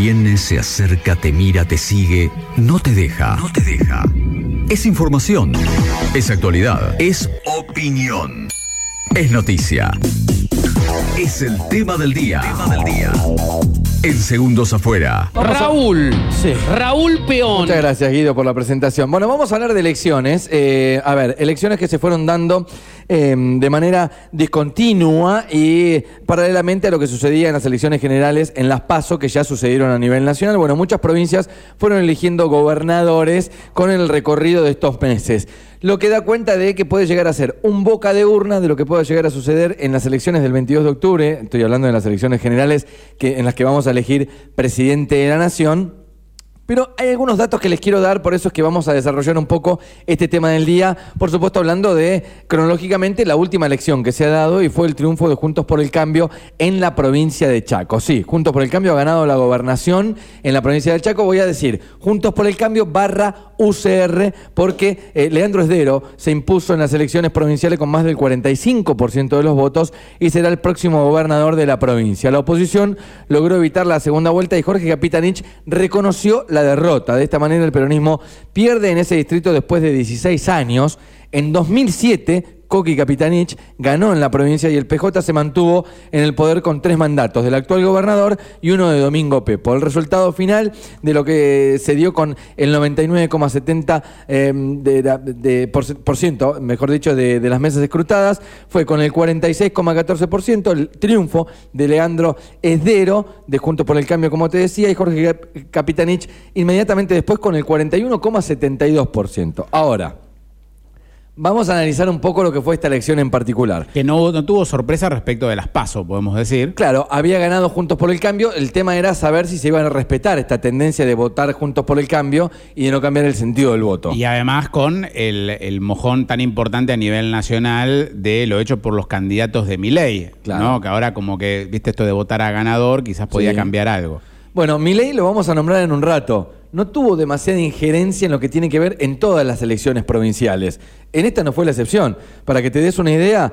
Viene, se acerca, te mira, te sigue, no te deja. No te deja. Es información. Es actualidad. Es opinión. Es noticia. Es el tema del día. Tema del día. En segundos afuera. Raúl. Sí. Raúl Peón. Muchas gracias, Guido, por la presentación. Bueno, vamos a hablar de elecciones. Eh, a ver, elecciones que se fueron dando eh, de manera discontinua y paralelamente a lo que sucedía en las elecciones generales en las PASO, que ya sucedieron a nivel nacional. Bueno, muchas provincias fueron eligiendo gobernadores con el recorrido de estos meses. Lo que da cuenta de que puede llegar a ser un boca de urna de lo que puede llegar a suceder en las elecciones del 22 de octubre. Estoy hablando de las elecciones generales que, en las que vamos a elegir presidente de la nación. Pero hay algunos datos que les quiero dar, por eso es que vamos a desarrollar un poco este tema del día. Por supuesto, hablando de cronológicamente la última elección que se ha dado y fue el triunfo de Juntos por el Cambio en la provincia de Chaco. Sí, Juntos por el Cambio ha ganado la gobernación en la provincia de Chaco. Voy a decir Juntos por el Cambio barra UCR, porque eh, Leandro Esdero se impuso en las elecciones provinciales con más del 45% de los votos y será el próximo gobernador de la provincia. La oposición logró evitar la segunda vuelta y Jorge Capitanich reconoció la derrota. De esta manera el peronismo pierde en ese distrito después de 16 años. En 2007 Coqui Capitanich ganó en la provincia y el PJ se mantuvo en el poder con tres mandatos, del actual gobernador y uno de Domingo Pepo. El resultado final de lo que se dio con el 99,70% eh, de, de, por, ciento, mejor dicho, de, de, las mesas escrutadas, fue con el 46,14%, el triunfo de Leandro Esdero, de Juntos por el Cambio, como te decía, y Jorge Capitanich inmediatamente después con el 41,72%. Ahora, Vamos a analizar un poco lo que fue esta elección en particular. Que no, no tuvo sorpresa respecto de las pasos, podemos decir. Claro, había ganado Juntos por el Cambio. El tema era saber si se iban a respetar esta tendencia de votar Juntos por el Cambio y de no cambiar el sentido del voto. Y además con el, el mojón tan importante a nivel nacional de lo hecho por los candidatos de mi ley. Claro. ¿no? Que ahora como que, viste, esto de votar a ganador quizás podía sí. cambiar algo. Bueno, mi ley lo vamos a nombrar en un rato no tuvo demasiada injerencia en lo que tiene que ver en todas las elecciones provinciales. En esta no fue la excepción. Para que te des una idea,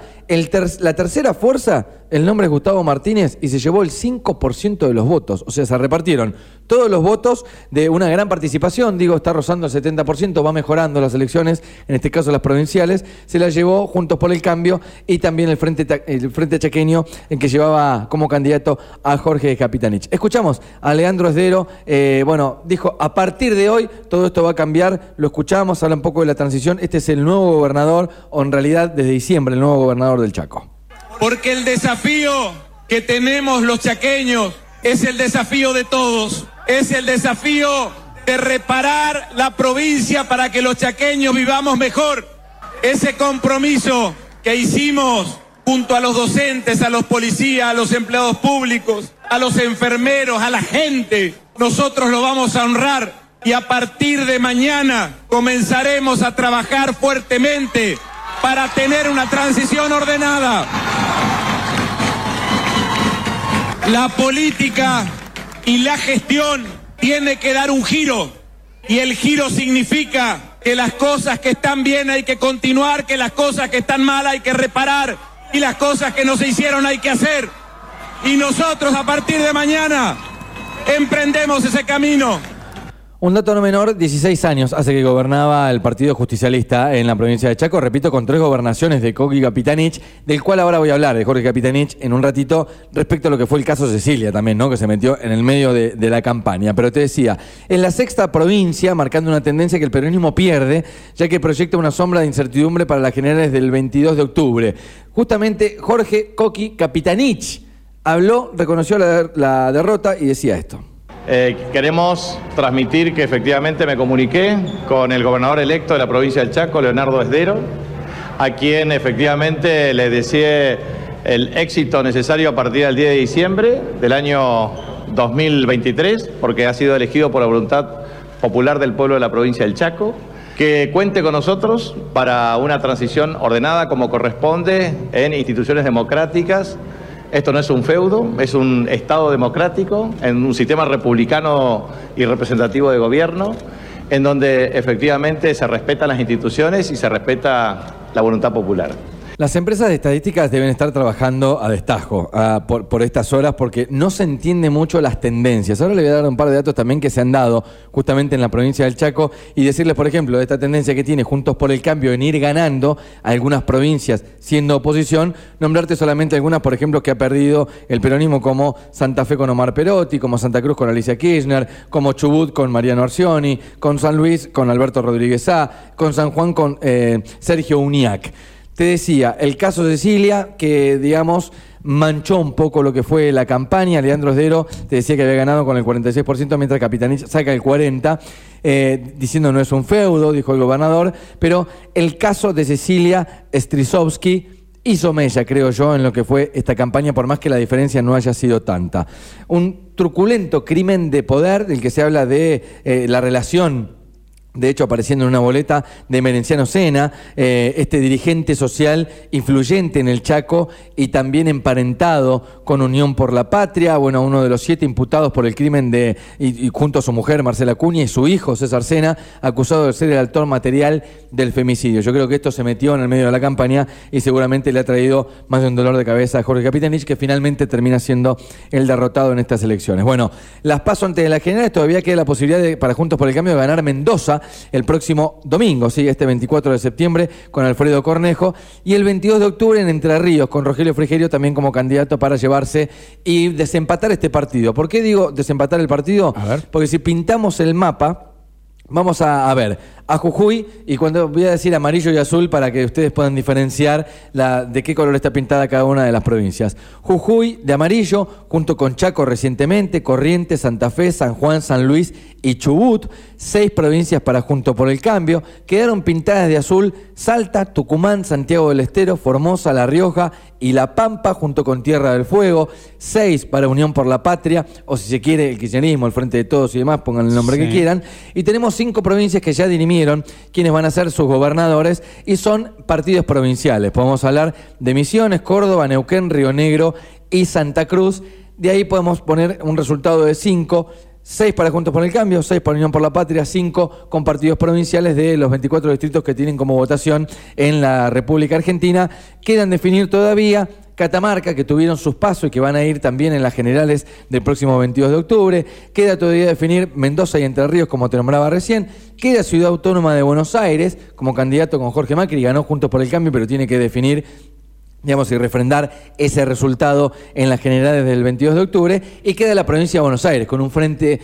la tercera fuerza, el nombre es Gustavo Martínez y se llevó el 5% de los votos. O sea, se repartieron todos los votos de una gran participación. Digo, está rozando el 70%, va mejorando las elecciones, en este caso las provinciales. Se la llevó Juntos por el Cambio y también el Frente, el Frente Chaqueño, en que llevaba como candidato a Jorge Capitanich. Escuchamos a Leandro Esdero, eh, bueno, dijo a partir de hoy todo esto va a cambiar, lo escuchamos, habla un poco de la transición, este es el nuevo gobernador, o en realidad desde diciembre el nuevo gobernador del Chaco. Porque el desafío que tenemos los chaqueños es el desafío de todos, es el desafío de reparar la provincia para que los chaqueños vivamos mejor. Ese compromiso que hicimos junto a los docentes, a los policías, a los empleados públicos, a los enfermeros, a la gente, nosotros lo vamos a honrar y a partir de mañana comenzaremos a trabajar fuertemente para tener una transición ordenada. La política y la gestión tiene que dar un giro y el giro significa que las cosas que están bien hay que continuar, que las cosas que están mal hay que reparar y las cosas que no se hicieron hay que hacer. Y nosotros a partir de mañana emprendemos ese camino. Un dato no menor, 16 años hace que gobernaba el Partido Justicialista en la provincia de Chaco, repito, con tres gobernaciones de Coqui Capitanich, del cual ahora voy a hablar, de Jorge Capitanich, en un ratito, respecto a lo que fue el caso Cecilia también, ¿no? Que se metió en el medio de, la campaña. Pero te decía, en la sexta provincia, marcando una tendencia que el peronismo pierde, ya que proyecta una sombra de incertidumbre para las generales del 22 de octubre. Justamente Jorge Coqui Capitanich habló, reconoció la, derrota y decía esto. Eh, queremos transmitir que efectivamente me comuniqué con el gobernador electo de la provincia del Chaco, Leonardo Esdero, a quien efectivamente le deseé el éxito necesario a partir del 10 de diciembre del año 2023, porque ha sido elegido por la voluntad popular del pueblo de la provincia del Chaco, que cuente con nosotros para una transición ordenada como corresponde en instituciones democráticas esto no es un feudo, es un Estado democrático, en un sistema republicano y representativo de gobierno, en donde efectivamente se respetan las instituciones y se respeta la voluntad popular. Las empresas de estadísticas deben estar trabajando a destajo por, estas horas porque no se entiende mucho las tendencias. Ahora le voy a dar un par de datos también que se han dado justamente en la provincia del Chaco y decirles, por ejemplo, de esta tendencia que tiene Juntos por el Cambio en ir ganando algunas provincias siendo oposición, nombrarte solamente algunas, por ejemplo, que ha perdido el peronismo como Santa Fe con Omar Perotti, como Santa Cruz con Alicia Kirchner, como Chubut con Mariano Arcioni, con San Luis con Alberto Rodríguez A, con San Juan con eh, Sergio Uniac. Te decía, el caso Cecilia, que digamos manchó un poco lo que fue la campaña. Leandro Esdero te decía que había ganado con el 46%, mientras Capitanich saca el 40%, eh, diciendo no es un feudo, dijo el gobernador. Pero el caso de Cecilia Strisovsky hizo mella, creo yo, en lo que fue esta campaña, por más que la diferencia no haya sido tanta. Un truculento crimen de poder del que se habla de eh, la relación de hecho apareciendo en una boleta de Merenciano Sena, eh, este dirigente social influyente en el Chaco y también emparentado con Unión por la Patria, bueno, uno de los siete imputados por el crimen de, y, junto a su mujer Marcela Cuña y su hijo César Sena, acusado de ser el autor material del femicidio. Yo creo que esto se metió en el medio de la campaña y seguramente le ha traído más de un dolor de cabeza a Jorge Capitanich, que finalmente termina siendo el derrotado en estas elecciones. Bueno, las paso antes de las generales, todavía queda la posibilidad de, para Juntos por el Cambio de ganar Mendoza el próximo domingo, ¿sí? este 24 de septiembre, con Alfredo Cornejo, y el 22 de octubre en Entre Ríos, con Rogelio Frigerio también como candidato para llevarse y desempatar este partido. ¿Por qué digo desempatar el partido? Porque si pintamos el mapa, Vamos a, ver a Jujuy y cuando voy a decir amarillo y azul para que ustedes puedan diferenciar la, de qué color está pintada cada una de las provincias. Jujuy de amarillo, junto con Chaco recientemente, Corrientes, Santa Fe, San Juan, San Luis y Chubut, seis provincias para Junto por el Cambio. Quedaron pintadas de azul Salta, Tucumán, Santiago del Estero, Formosa, La Rioja y La Pampa, junto con Tierra del Fuego. Seis para Unión por la Patria, o si se quiere el kirchnerismo, el Frente de Todos y demás, pongan el nombre que quieran. Y tenemos cinco provincias que ya dirimieron quienes van a ser sus gobernadores y son partidos provinciales. Podemos hablar de Misiones, Córdoba, Neuquén, Río Negro y Santa Cruz. De ahí podemos poner un resultado de cinco Seis para Juntos por el Cambio, seis para Unión por la Patria, cinco con partidos provinciales de los 24 distritos que tienen como votación en la República Argentina. Quedan definir todavía Catamarca, que tuvieron sus pasos y que van a ir también en las generales del próximo 22 de octubre. Queda todavía definir Mendoza y Entre Ríos, como te nombraba recién. Queda Ciudad Autónoma de Buenos Aires, como candidato con Jorge Macri, ganó Juntos por el Cambio, pero tiene que definir digamos, y refrendar ese resultado en las generales del 22 de octubre, y queda la provincia de Buenos Aires con un frente,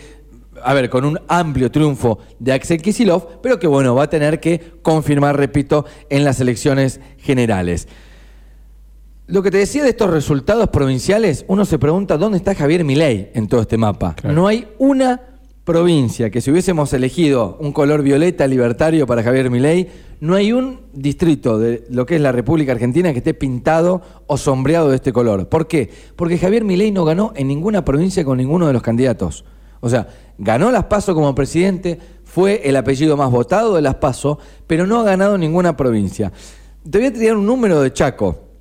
a ver, con un amplio triunfo de Axel Kisilov, pero que bueno, va a tener que confirmar, repito, en las elecciones generales. Lo que te decía de estos resultados provinciales, uno se pregunta dónde está Javier Milei en todo este mapa. No hay una provincia que si hubiésemos elegido un color violeta libertario para Javier Milei, no hay un distrito de lo que es la República Argentina que esté pintado o sombreado de este color. ¿Por qué? Porque Javier Milei no ganó en ninguna provincia con ninguno de los candidatos. O sea, ganó las PASO como presidente, fue el apellido más votado de las PASO, pero no ha ganado ninguna provincia. Te voy a tirar un número de Chaco.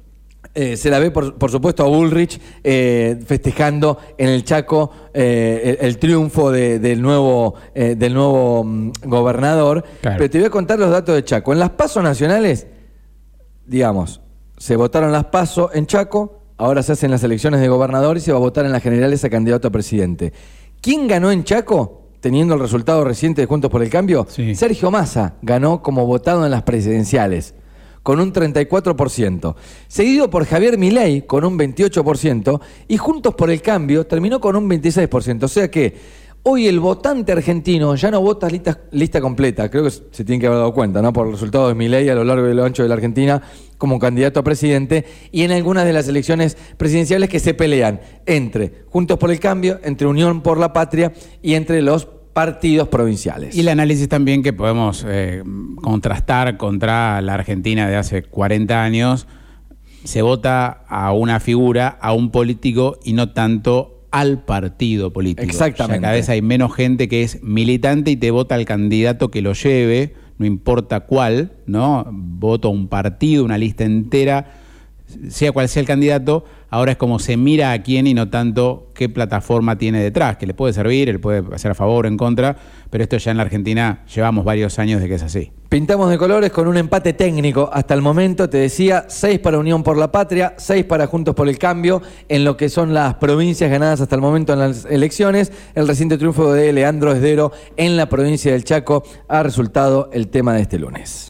Eh, se la ve, por, supuesto, a Bullrich eh, festejando en el Chaco eh, el, triunfo del nuevo, del nuevo mm, gobernador. Pero te voy a contar los datos de Chaco. En las pasos nacionales, digamos, se votaron las pasos en Chaco, ahora se hacen las elecciones de gobernador y se va a votar en las generales a candidato a presidente. ¿Quién ganó en Chaco? Teniendo el resultado reciente de Juntos por el Cambio, Sergio Massa ganó como votado en las presidenciales con un 34%, seguido por Javier Milei con un 28% y Juntos por el Cambio terminó con un 26%. O sea que hoy el votante argentino ya no vota lista, lista completa, creo que se tiene que haber dado cuenta, ¿no? Por el resultado de Milei a lo largo y lo ancho de la Argentina como candidato a presidente y en algunas de las elecciones presidenciales que se pelean entre Juntos por el Cambio, entre Unión por la Patria y entre los partidos provinciales. Y el análisis también que podemos eh, contrastar contra la Argentina de hace 40 años, se vota a una figura, a un político y no tanto al partido político. Exactamente. cada vez hay menos gente que es militante y te vota al candidato que lo lleve, no importa cuál, ¿no? Voto a un partido, una lista entera sea cual sea el candidato, ahora es como se mira a quién y no tanto qué plataforma tiene detrás, que le puede servir, él puede hacer a favor o en contra, pero esto ya en la Argentina llevamos varios años de que es así. Pintamos de colores con un empate técnico hasta el momento, te decía, seis para Unión por la Patria, seis para Juntos por el Cambio, en lo que son las provincias ganadas hasta el momento en las elecciones. El reciente triunfo de Leandro Esdero en la provincia del Chaco ha resultado el tema de este lunes.